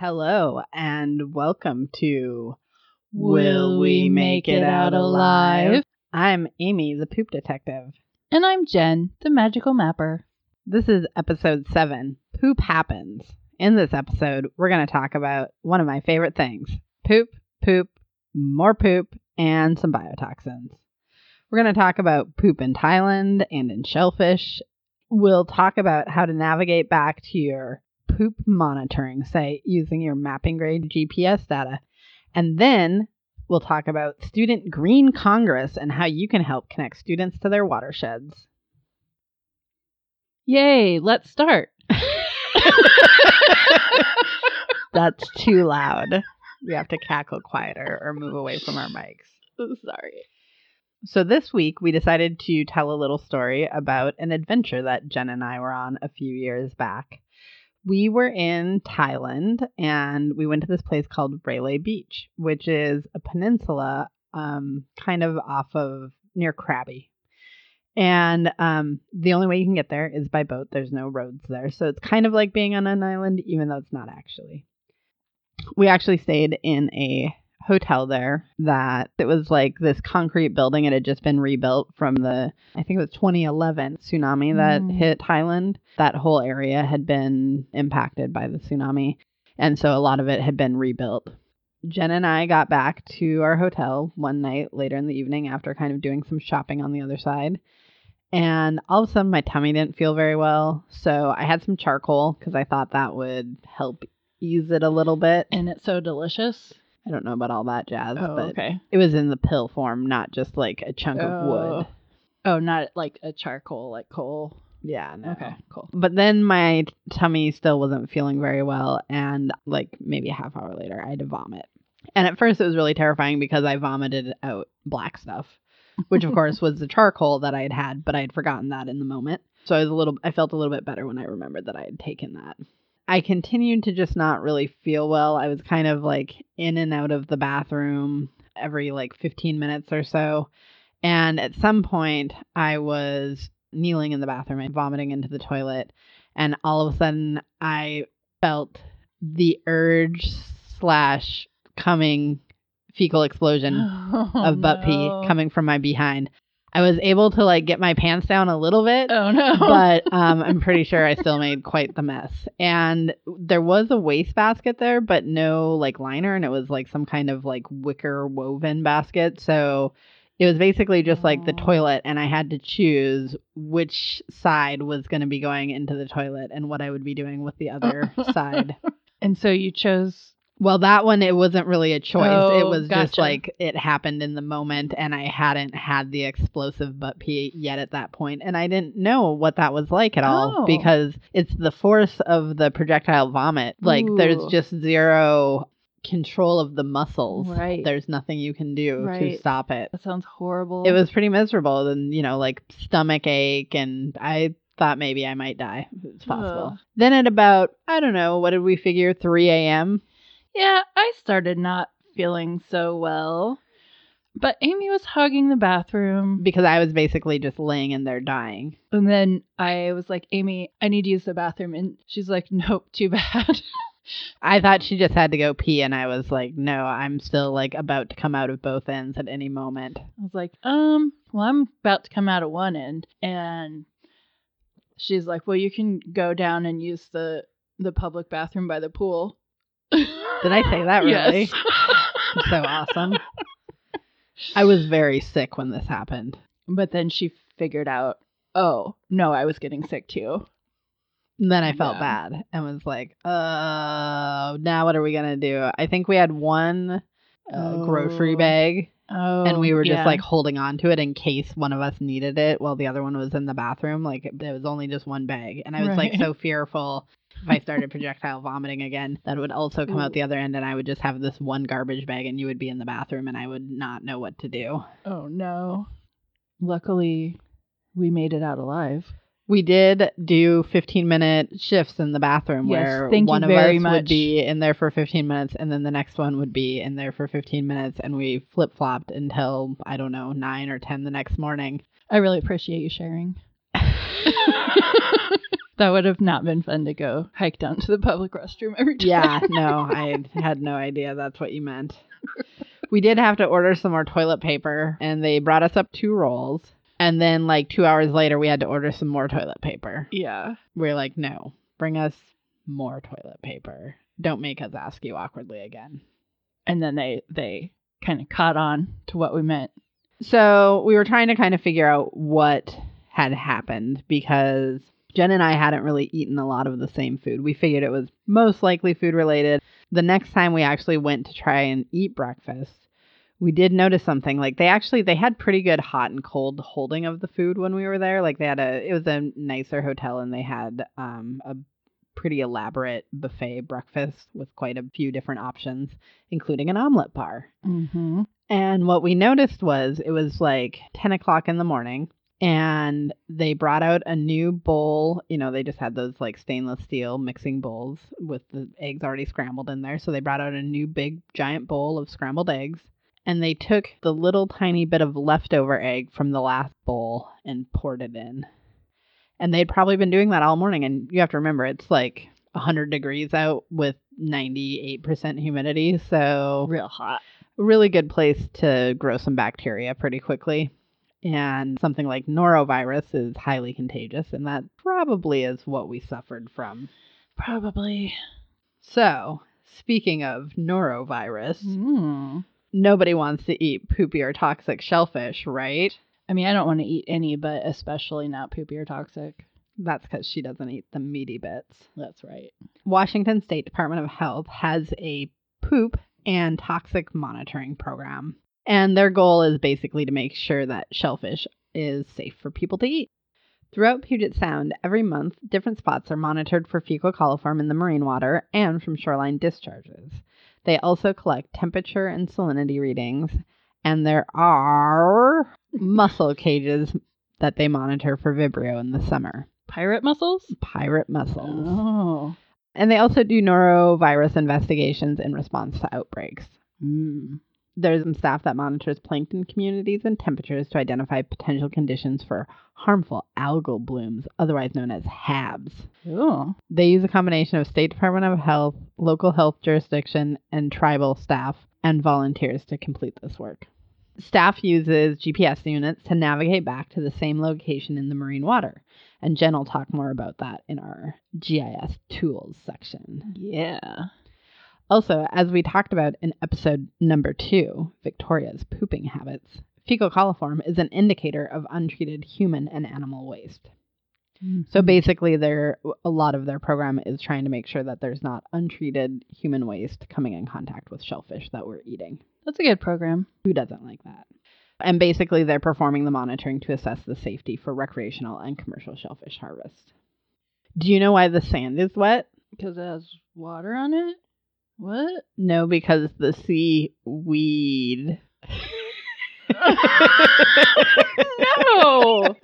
Hello and welcome to Will We Make It Out Alive? I'm Amy, the poop detective. And I'm Jen, the magical mapper. This is episode 7 Poop Happens. In this episode, we're going to talk about one of my favorite things poop, poop, more poop, and some biotoxins. We're going to talk about poop in Thailand and in shellfish. We'll talk about how to navigate back to your poop monitoring site using your mapping grade GPS data. And then we'll talk about Student Green Congress and how you can help connect students to their watersheds. Yay, let's start. That's too loud. We have to cackle quieter or move away from our mics. Sorry. So this week we decided to tell a little story about an adventure that Jen and I were on a few years back. We were in Thailand and we went to this place called Railay Beach, which is a peninsula um, kind of off of near Krabi. And um, the only way you can get there is by boat. There's no roads there. So it's kind of like being on an island, even though it's not actually. We actually stayed in a hotel there that it was like this concrete building. It had just been rebuilt from the, I think it was 2011 tsunami that Mm. hit Thailand. That whole area had been impacted by the tsunami. And so a lot of it had been rebuilt. Jen and I got back to our hotel one night later in the evening after kind of doing some shopping on the other side. And all of a sudden, my tummy didn't feel very well. So I had some charcoal because I thought that would help ease it a little bit. And it's so delicious. I don't know about all that jazz, Oh, but okay. it was in the pill form, not just like a chunk of wood. Oh. oh, not like a charcoal, like coal. Yeah, no. Okay, cool. But then my tummy still wasn't feeling very well, and like maybe a half hour later, I had to vomit. And at first, it was really terrifying because I vomited out black stuff, which of course was the charcoal that I had had, but I had forgotten that in the moment. So I was a little, I felt a little bit better when I remembered that I had taken that. I continued to just not really feel well. I was kind of like in and out of the bathroom every like 15 minutes or so. And at some point, I was kneeling in the bathroom and vomiting into the toilet. And all of a sudden, I felt the urge slash coming fecal explosion oh, of butt pee coming from my behind. I was able to like get my pants down a little bit, Oh no. but um, I'm pretty sure I still made quite the mess. And there was a waste basket there, but no like liner, and it was like some kind of like wicker woven basket. So it was basically just like the toilet, and I had to choose which side was going to be going into the toilet and what I would be doing with the other side. and so you chose. Well, that one it wasn't really a choice. it Oh, was just like it happened in the moment and I hadn't had the explosive butt pee yet at that point and I didn't know what that was like at all Oh. because it's the force of the projectile vomit. Like there's just zero control of the muscles. Right. There's nothing you can do to stop it. That sounds horrible. It was pretty miserable and you know like stomach ache and I thought maybe I might die. It's possible. Ugh. Then at about I don't know, what did we figure 3 a.m. Yeah, I started not feeling so well. But Amy was hugging the bathroom. because I was basically just laying in there dying. And then I was like, Amy, I need to use the bathroom. And she's like, nope, too bad. I thought she just had to go pee, and I was like, no, I'm still like about to come out of both ends at any moment. I was like, um, well, I'm about to come out of one end. And she's like, well, you can go down and use the the public bathroom by the pool. Did I say that really? Yes. so awesome. I was very sick when this happened. but then she figured out, oh, no, I was getting sick too. And then I felt Yeah. bad and was like, uh, now what are we going to do? I think we had one uh, grocery Oh. bag Oh, and we were just yeah. like holding on to it in case one of us needed it while the other one was in the bathroom. Like there was only just one bag, and I was like so fearful if I started projectile vomiting again that would also come out the other end, and I would just have this one garbage bag, and you would be in the bathroom, and I would not know what to do. oh no. Luckily, we made it out alive. We did do 15 minute shifts in the bathroom Yes, where thank you one of very us would be in there for 15 minutes and then the next one would be in there for 15 minutes and we flip flopped until I don't know 9 or 10 the next morning. I really appreciate you sharing. That would have not been fun to go hike down to the public restroom every time. Yeah, no, I had no idea that's what you meant. We did have to order some more toilet paper, and they brought us up two rolls. And then, like, two hours later, we had to order some more toilet paper. Yeah. We are like, no, bring us more toilet paper. Don't make us ask you awkwardly again. And then they they kind of caught on to what we meant. So we were trying to kind of figure out what had happened because Jen and I hadn't really eaten a lot of the same food. We figured it was most likely food related. The next time we actually went to try and eat breakfast, we did notice something. Like they actually they had pretty good hot and cold holding of the food when we were there. Like they had a it was a nicer hotel and they had um a pretty elaborate buffet breakfast with quite a few different options, including an omelet bar. Mm-hmm. And what we noticed was it was like 10 o'clock in the morning, and they brought out a new bowl. You know, they just had those like stainless steel mixing bowls with the eggs already scrambled in there. So they brought out a new big giant bowl of scrambled eggs. And they took the little tiny bit of leftover egg from the last bowl and poured it in. And they'd probably been doing that all morning. And you have to remember, it's like 100 degrees out with 98% humidity. So Real hot. really good place to grow some bacteria pretty quickly. And something like norovirus is highly contagious, and that probably is what we suffered from. Probably. So, speaking of norovirus, Mm. nobody wants to eat poopy or toxic shellfish, right? I mean, I don't want to eat any, but especially not poopy or toxic. That's because she doesn't eat the meaty bits. That's right. Washington State Department of Health has a poop and toxic monitoring program. And their goal is basically to make sure that shellfish is safe for people to eat. Throughout Puget Sound, every month, different spots are monitored for fecal coliform in the marine water and from shoreline discharges. They also collect temperature and salinity readings, and there are mussel cages that they monitor for Vibrio in the summer. Pirate mussels? Pirate mussels. Oh. And they also do norovirus investigations in response to outbreaks. Mm. There's some staff that monitors plankton communities and temperatures to identify potential conditions for harmful algal blooms, otherwise known as HABs. Oh. They use a combination of State Department of Health, local health jurisdiction, and tribal staff and volunteers to complete this work. Staff uses GPS units to navigate back to the same location in the marine water. And Jen will talk more about that in our GIS tools section. Yeah. Also, as we talked about in episode number two, Victoria's pooping habits, fecal coliform is an indicator of untreated human and animal waste. So mm-hmm. basically, their a lot of their program is trying to make sure that there's not untreated human waste coming in contact with shellfish that we're eating. That's a good program. Who doesn't like that? And basically, they're performing the monitoring to assess the safety for recreational and commercial shellfish harvest. Do you know why the sand is wet? Because it has water on it? What? No, because the seaweed. no!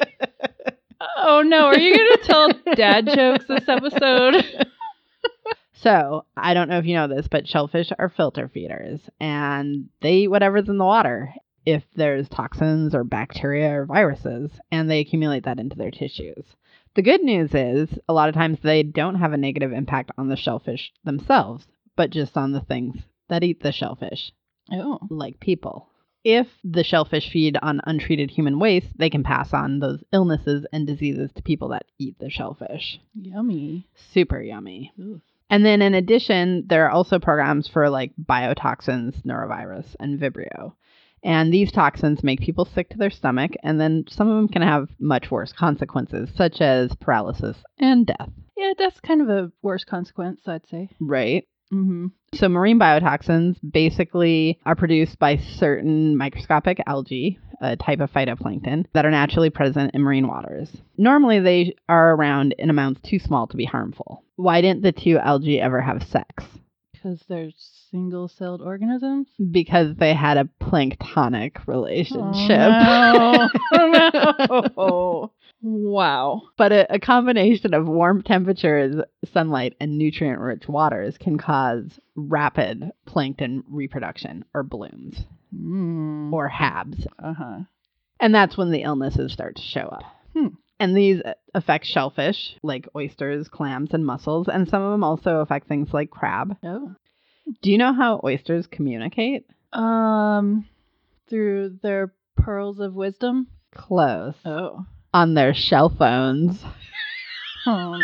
Oh no, are you going to tell dad jokes this episode? So, I don't know if you know this, but shellfish are filter feeders and they eat whatever's in the water. If there's toxins or bacteria or viruses, and they accumulate that into their tissues. The good news is, a lot of times they don't have a negative impact on the shellfish themselves, but just on the things that eat the shellfish, Oh. like people. If the shellfish feed on untreated human waste, they can pass on those illnesses and diseases to people that eat the shellfish. Yummy. Super yummy. Ooh. And then in addition, there are also programs for like biotoxins, norovirus, and Vibrio. And these toxins make people sick to their stomach, and then some of them can have much worse consequences, such as paralysis and death. Yeah, that's kind of a worse consequence, I'd say. Right? Mm-hmm. So, marine biotoxins basically are produced by certain microscopic algae, a type of phytoplankton, that are naturally present in marine waters. Normally, they are around in amounts too small to be harmful. Why didn't the two algae ever have sex? Because they're single celled organisms? Because they had a planktonic relationship. Oh, no. no. Wow. But a, a combination of warm temperatures, sunlight, and nutrient rich waters can cause rapid plankton reproduction or blooms Mm. or HABs. Uh huh. And that's when the illnesses start to show up. Hmm. And these affect shellfish, like oysters, clams, and mussels, and some of them also affect things like crab. Oh. Do you know how oysters communicate? Um, through their pearls of wisdom. Close. Oh. On their shell phones. Oh.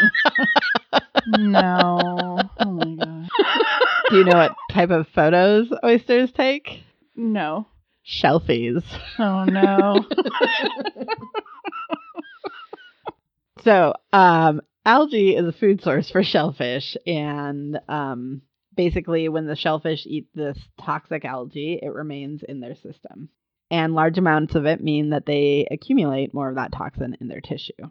no. Oh my god. Do you know what type of photos oysters take? No. Shelfies. Oh no. So, um, algae is a food source for shellfish, and um, basically, when the shellfish eat this toxic algae, it remains in their system. And large amounts of it mean that they accumulate more of that toxin in their tissue.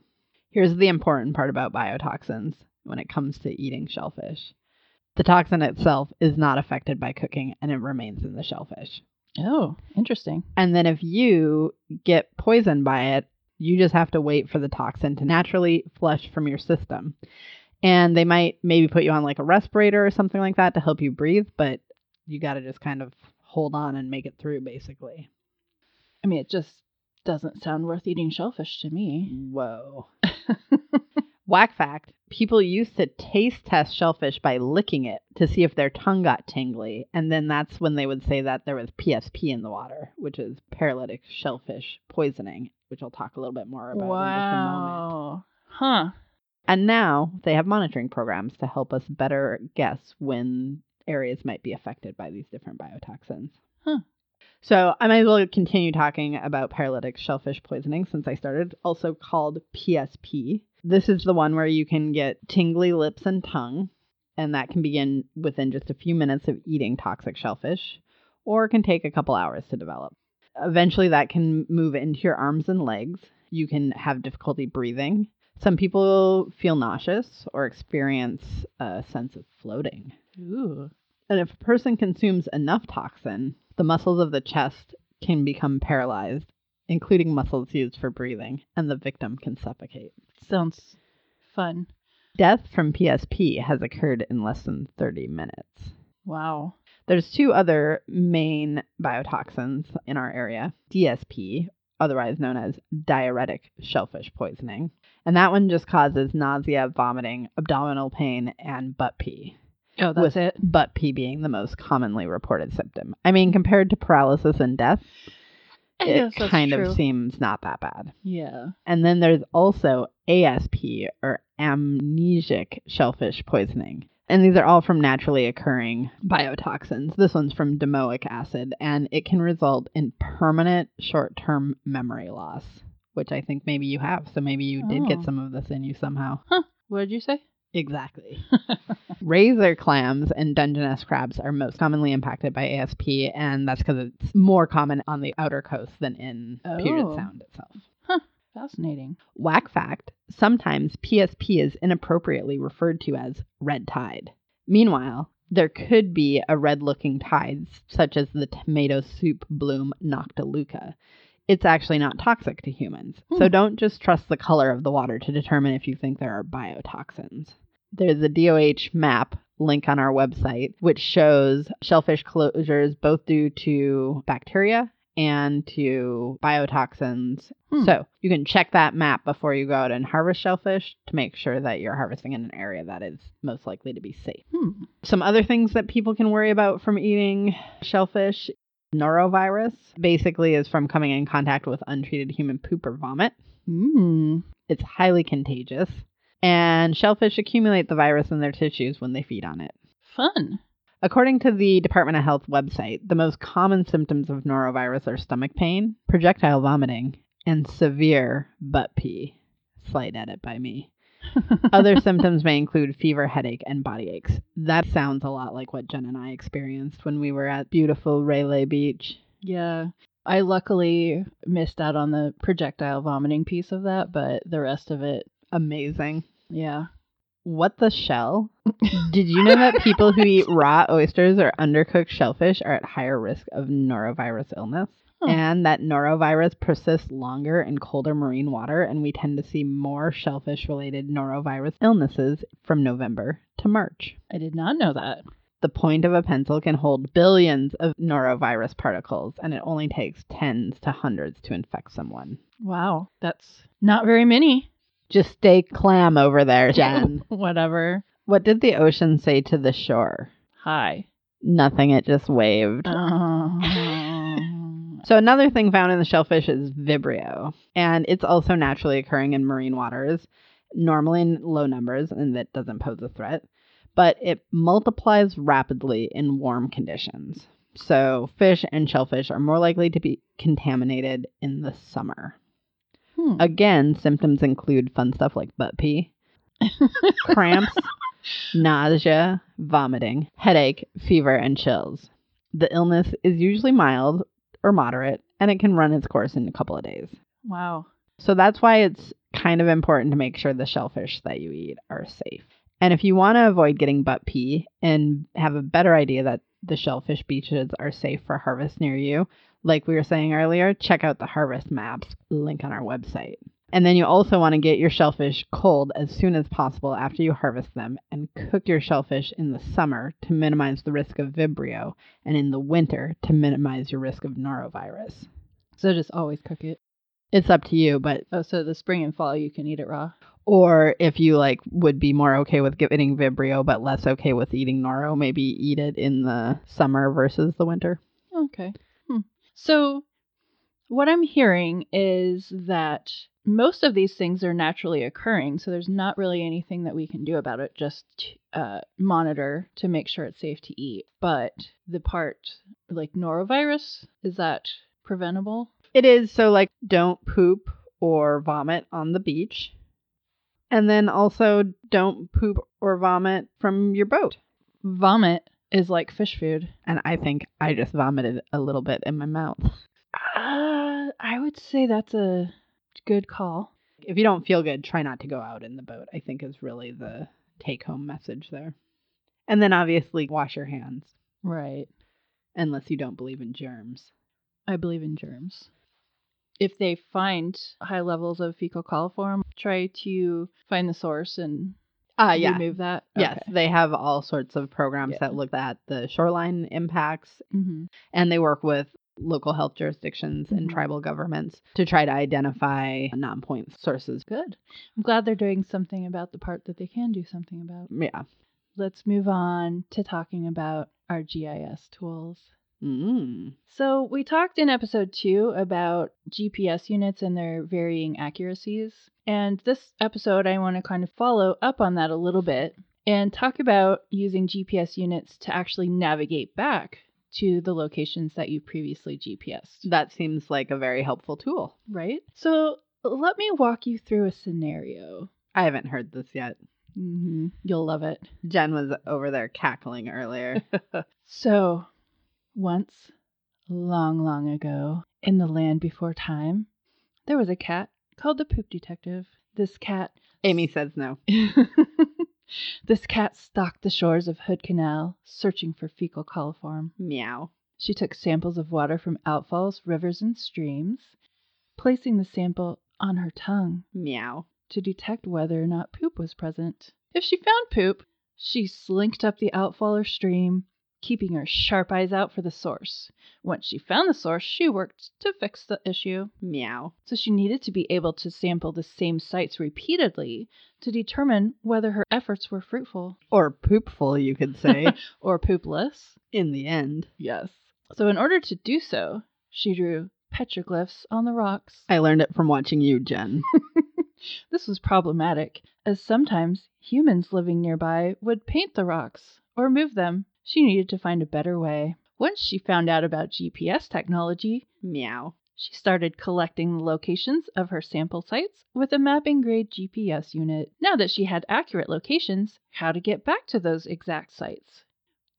Here's the important part about biotoxins when it comes to eating shellfish the toxin itself is not affected by cooking and it remains in the shellfish. oh, interesting. And then if you get poisoned by it, you just have to wait for the toxin to naturally flush from your system. And they might maybe put you on like a respirator or something like that to help you breathe, but you got to just kind of hold on and make it through basically. I mean, it just doesn't sound worth eating shellfish to me. Whoa. Whack fact people used to taste test shellfish by licking it to see if their tongue got tingly. And then that's when they would say that there was PSP in the water, which is paralytic shellfish poisoning, which I'll talk a little bit more about in just a moment. Wow. Huh. And now they have monitoring programs to help us better guess when areas might be affected by these different biotoxins. Huh. So I might as well continue talking about paralytic shellfish poisoning since I started, also called PSP. This is the one where you can get tingly lips and tongue, and that can begin within just a few minutes of eating toxic shellfish, or can take a couple hours to develop. Eventually, that can move into your arms and legs. You can have difficulty breathing. Some people feel nauseous or experience a sense of floating. Ooh. And if a person consumes enough toxin, the muscles of the chest can become paralyzed, including muscles used for breathing, and the victim can suffocate. Sounds fun. Death from PSP has occurred in less than 30 minutes. Wow. There's two other main biotoxins in our area DSP, otherwise known as diarrhetic shellfish poisoning. And that one just causes nausea, vomiting, abdominal pain, and butt pee. Oh, that's with it. butt pee being the most commonly reported symptom. I mean, compared to paralysis and death, I it kind true. of seems not that bad. Yeah. And then there's also ASP or amnesic shellfish poisoning. And these are all from naturally occurring biotoxins. This one's from domoic acid, and it can result in permanent short term memory loss, which I think maybe you have. So maybe you did Oh. get some of this in you somehow. Huh. What did you say? Exactly. Razor clams and Dungeness crabs are most commonly impacted by ASP, and that's because it's more common on the outer coast than in Puget Oh. Sound itself. Fascinating. Whack fact sometimes PSP is inappropriately referred to as red tide. Meanwhile, there could be a red looking tide, such as the tomato soup bloom Noctiluca. It's actually not toxic to humans. So Hmm. don't just trust the color of the water to determine if you think there are biotoxins. There's a DOH map link on our website which shows shellfish closures both due to bacteria and to biotoxins. Hmm. So you can check that map before you go out and harvest shellfish to make sure that you're harvesting in an area that is most likely to be safe. Hmm. Some other things that people can worry about from eating shellfish norovirus basically is from coming in contact with untreated human poop or vomit. Mm. It's highly contagious. And shellfish accumulate the virus in their tissues when they feed on it. Fun. According to the Department of Health website, the most common symptoms of norovirus are stomach pain, projectile vomiting, and severe butt pee. Slight edit by me. Other symptoms may include fever, headache, and body aches. That sounds a lot like what Jen and I experienced when we were at beautiful Railay Beach. Yeah. I luckily missed out on the projectile vomiting piece of that, but the rest of it, Amazing. Yeah. What the shell? Did you know that people who eat raw oysters or undercooked shellfish are at higher risk of norovirus illness? Huh. And that norovirus persists longer in colder marine water, and we tend to see more shellfish related norovirus illnesses from November to March. I did not know that. The point of a pencil can hold billions of norovirus particles, and it only takes tens to hundreds to infect someone. Wow, that's not very many. Just stay clam over there, Jen. Whatever. what did the ocean say to the shore? Hi. Nothing, it just waved. Oh. So another thing found in the shellfish is Vibrio, and it's also naturally occurring in marine waters, normally in low numbers, and that doesn't pose a threat, but it multiplies rapidly in warm conditions. So fish and shellfish are more likely to be contaminated in the summer. Hmm. Again, symptoms include fun stuff like butt pee, cramps, nausea, vomiting, headache, fever, and chills. The illness is usually mild or moderate, and it can run its course in a couple of days. wow. So that's why it's kind of important to make sure the shellfish that you eat are safe. And if you want to avoid getting butt pee and have a better idea that the shellfish beaches are safe for harvest near you, like we were saying earlier, check out the harvest maps link on our website. And then you also want to get your shellfish cold as soon as possible after you harvest them and cook your shellfish in the summer to minimize the risk of Vibrio and in the winter to minimize your risk of norovirus. So just always cook it. It's up to you, but Oh, so the spring and fall you can eat it raw. or if you like would be more okay with getting Vibrio but less okay with eating Noro, maybe eat it in the summer versus the winter. Okay. So, what I'm hearing is that most of these things are naturally occurring, so there's not really anything that we can do about it, just uh, monitor to make sure it's safe to eat. But the part like norovirus, is that preventable? It is so like don't poop or vomit on the beach. And then also don't poop or vomit from your boat. Vomit is like fish food. And I think I just vomited a little bit in my mouth. Uh, I would say that's a good call. If you don't feel good, try not to go out in the boat. I think is really the take home message there. And then obviously wash your hands Right. unless you don't believe in germs. I believe in germs. If they find high levels of fecal coliform, try to find the source and Ah, yeah. remove that. Yes, they have all sorts of programs Yeah. that look at the shoreline impacts, hmm and they work with local health jurisdictions and Mhm. tribal governments to try to identify non point sources. Good. I'm glad they're doing something about the part that they can do something about. Yeah. Let's move on to talking about our GIS tools. Mm. So, we talked in episode two about GPS units and their varying accuracies. And this episode, I want to kind of follow up on that a little bit and talk about using GPS units to actually navigate back to the locations that you previously GPSed. That seems like a very helpful tool. Right? So, let me walk you through a scenario. I haven't heard this yet. hmm You'll love it. Jen was over there cackling earlier. So, once, long, long ago, in the land before time, there was a cat called the Poop Detective. This cat. Amy says no. this cat stalked the shores of Hood Canal, searching for fecal coliform. Meow. She took samples of water from outfalls, rivers, and streams, placing the sample on her tongue Meow. to detect whether or not poop was present. If she found poop, she slinked up the outfall or stream, keeping her sharp eyes out for the source. Once she found the source, she worked to fix the issue. Meow. So she needed to be able to sample the same sites repeatedly to determine whether her efforts were fruitful Or poopful, you could say, or poopless. in the end. Yes. So in order to do so, she drew petroglyphs on the rocks. I learned it from watching you, Jen. This was problematic, as sometimes humans living nearby would paint the rocks or move them. She needed to find a better way. Once she found out about GPS technology, Meow. she started collecting the locations of her sample sites with a mapping grade GPS unit. Now that she had accurate locations, how to get back to those exact sites?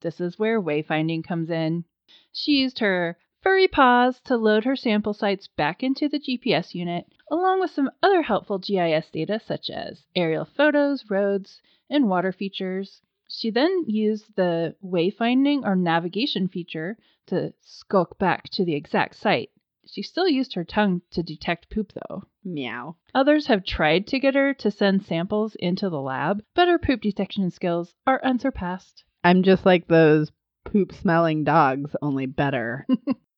This is where wayfinding comes in. She used her furry paws to load her sample sites back into the GPS unit, along with some other helpful GIS data such as aerial photos, roads, and water features. She then used the wayfinding or navigation feature to skulk back to the exact site. She still used her tongue to detect poop, though. Meow. Others have tried to get her to send samples into the lab, but her poop detection skills are unsurpassed. I'm just like those poop smelling dogs, only better.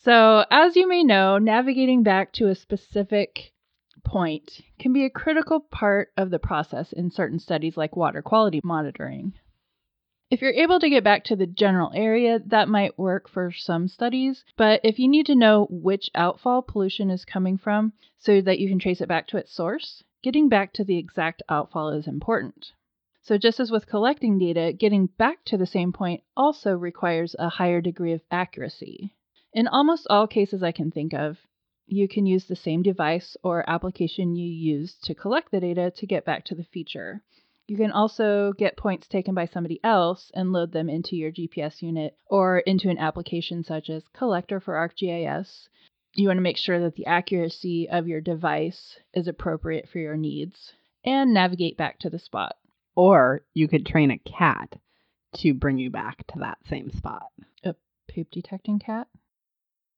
So, as you may know, navigating back to a specific point can be a critical part of the process in certain studies like water quality monitoring. If you're able to get back to the general area, that might work for some studies, but if you need to know which outfall pollution is coming from so that you can trace it back to its source, getting back to the exact outfall is important. So, just as with collecting data, getting back to the same point also requires a higher degree of accuracy. In almost all cases I can think of, you can use the same device or application you used to collect the data to get back to the feature. You can also get points taken by somebody else and load them into your GPS unit or into an application such as Collector for ArcGIS. You want to make sure that the accuracy of your device is appropriate for your needs and navigate back to the spot. Or you could train a cat to bring you back to that same spot. A poop detecting cat?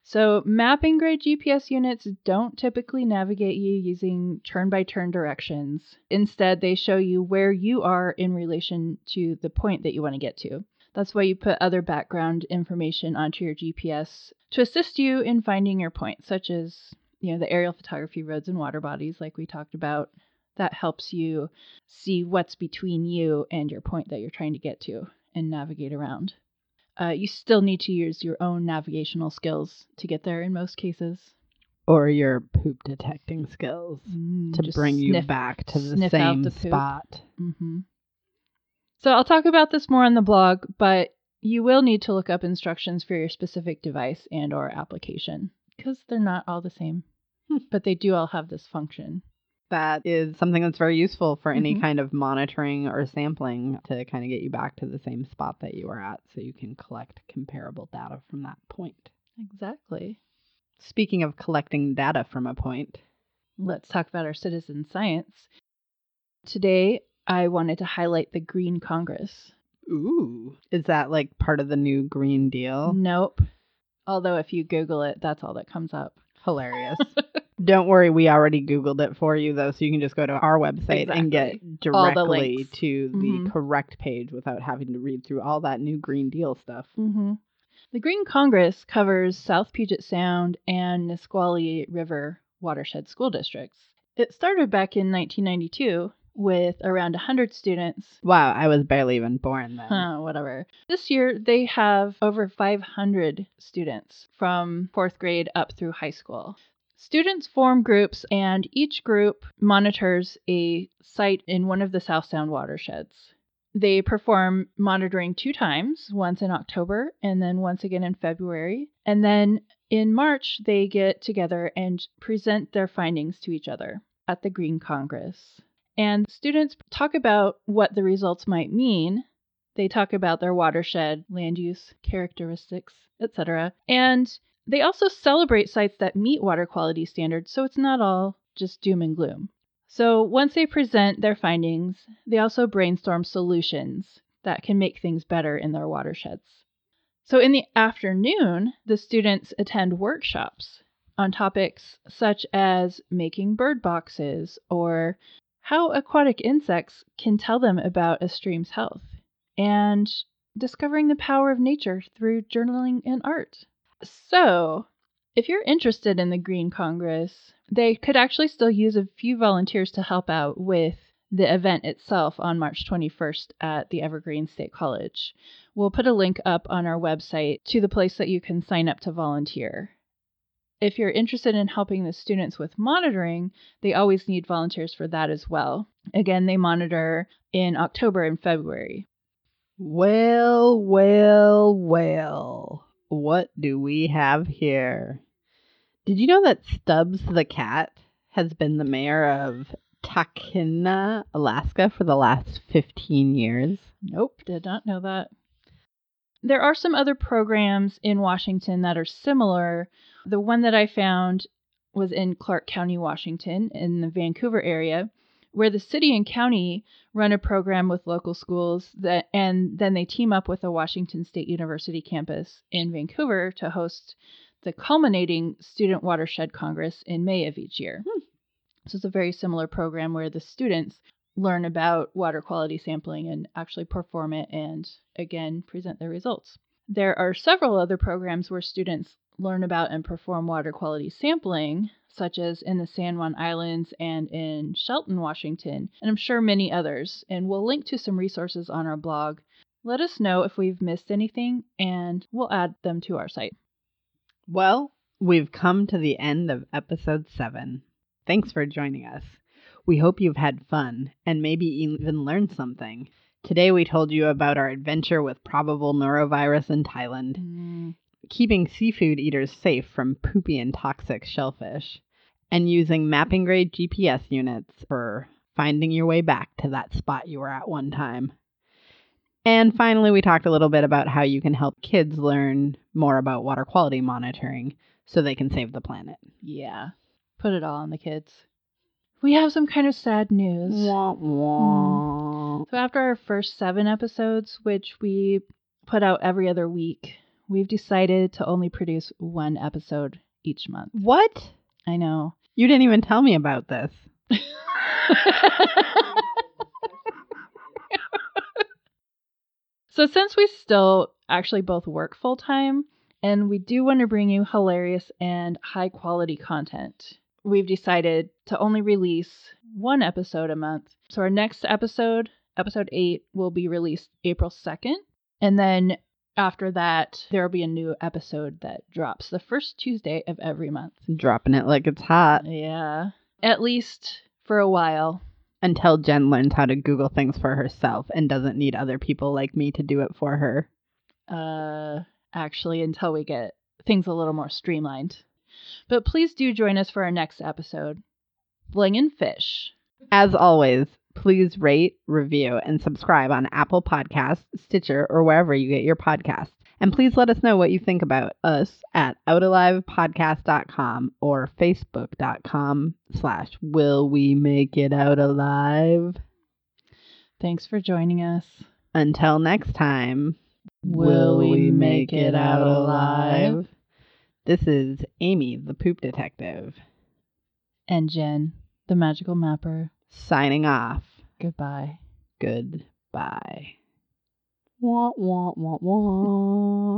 So, mapping grade GPS units don't typically navigate you using turn by turn directions. Instead, they show you where you are in relation to the point that you want to get to. That's why you put other background information onto your GPS to assist you in finding your point, such as, you know, the aerial photography roads and water bodies like we talked about. That helps you see what's between you and your point that you're trying to get to and navigate around. Uh, you still need to use your own navigational skills to get there in most cases. Or your poop detecting skills Mm, to bring you back to the sniff same the spot. hmm So I'll talk about this more on the blog, but you will need to look up instructions for your specific device and or application because they're not all the same, Hmm. but they do all have this function. That is something that's very useful for any Mhm. kind of monitoring or sampling to kind of get you back to the same spot that you were at so you can collect comparable data from that point. Exactly. Speaking of collecting data from a point, Let's talk about our citizen science. Today, I wanted to highlight the Green Congress. ooh, is that like part of the new Green Deal? Nope. Although if you Google it, that's all that comes up. Hilarious. Don't worry, we already Googled it for you though, so you can just go to our website and get All the directly to the Mhm. correct page without having to read through all that new Green Deal stuff. hmm The Green Congress covers South Puget Sound and Nisqually River watershed school districts. It started back in 1992 with around 100 students. Wow, I was barely even born then. Huh, whatever. This year, they have over 500 students from fourth grade up through high school. Students form groups, and each group monitors a site in one of the South Sound watersheds. They perform monitoring two times, once in October and then once again in February. And then in March, they get together and present their findings to each other at the Green Congress. And students talk about what the results might mean. They talk about their watershed, land use, characteristics, etc. And they also celebrate sites that meet water quality standards, so it's not all just doom and gloom. So once they present their findings, they also brainstorm solutions that can make things better in their watersheds. So in the afternoon, the students attend workshops on topics such as making bird boxes or how aquatic insects can tell them about a stream's health and discovering the power of nature through journaling and art. So, if you're interested in the Green Congress, they could actually still use a few volunteers to help out with the event itself on March 21st at the Evergreen State College. We'll put a link up on our website to the place that you can sign up to volunteer. If you're interested in helping the students with monitoring, they always need volunteers for that as well. Again, they monitor in October and February. Well, well, well. What do we have here? Did you know that Stubbs the cat has been the mayor of Talkeetna, Alaska for the last 15 years? Nope, did not know that. There are some other programs in Washington that are similar. The one that I found was in Clark County, Washington, in the Vancouver area, where the city and county run a program with local schools that and then they team up with a Washington State University campus in Vancouver to host the culminating Student Watershed Congress in May of each year. Hmm. So it's a very similar program where the students learn about water quality sampling and actually perform it and again present their results. There are several other programs where students learn about and perform water quality sampling, such as in the San Juan Islands and in Shelton, Washington, and I'm sure many others. And we'll link to some resources on our blog. Let us know if we've missed anything, and we'll add them to our site. Well, we've come to the end of episode seven. Thanks for joining us. We hope you've had fun and maybe even learned something. Today we told you about our adventure with probable norovirus in Thailand, Mm, keeping seafood eaters safe from poopy and toxic shellfish, and using mapping grade GPS units for finding your way back to that spot you were at one time. And finally, we talked a little bit about how you can help kids learn more about water quality monitoring so they can save the planet. yeah, put it all on the kids. We have some kind of sad news. Wah, wah. So, after our first seven episodes, which we put out every other week, we've decided to only produce one episode each month. What? I know. You didn't even tell me about this. so, since we still actually both work full time and we do want to bring you hilarious and high quality content, we've decided to only release one episode a month. So, our next episode, episode eight, will be released April 2nd. And then after that, there will be a new episode that drops the first Tuesday of every month. Dropping it like it's hot Yeah. At least for a while. until Jen learns how to Google things for herself and doesn't need other people like me to do it for her. Uh, actually, until we get things a little more streamlined. But please do join us for our next episode Fling and Fish. As always, please rate, review, and subscribe on Apple Podcasts, Stitcher, or wherever you get your podcasts. And please let us know what you think about us at outalivepodcast.com or facebook.com slash will we make it out alive. Thanks for joining us. Until next time, Will we make it out alive? This is Amy, the poop detective, And Jen, the magical mapper. Signing off. Goodbye. Goodbye. Wah, wah, wah, wah.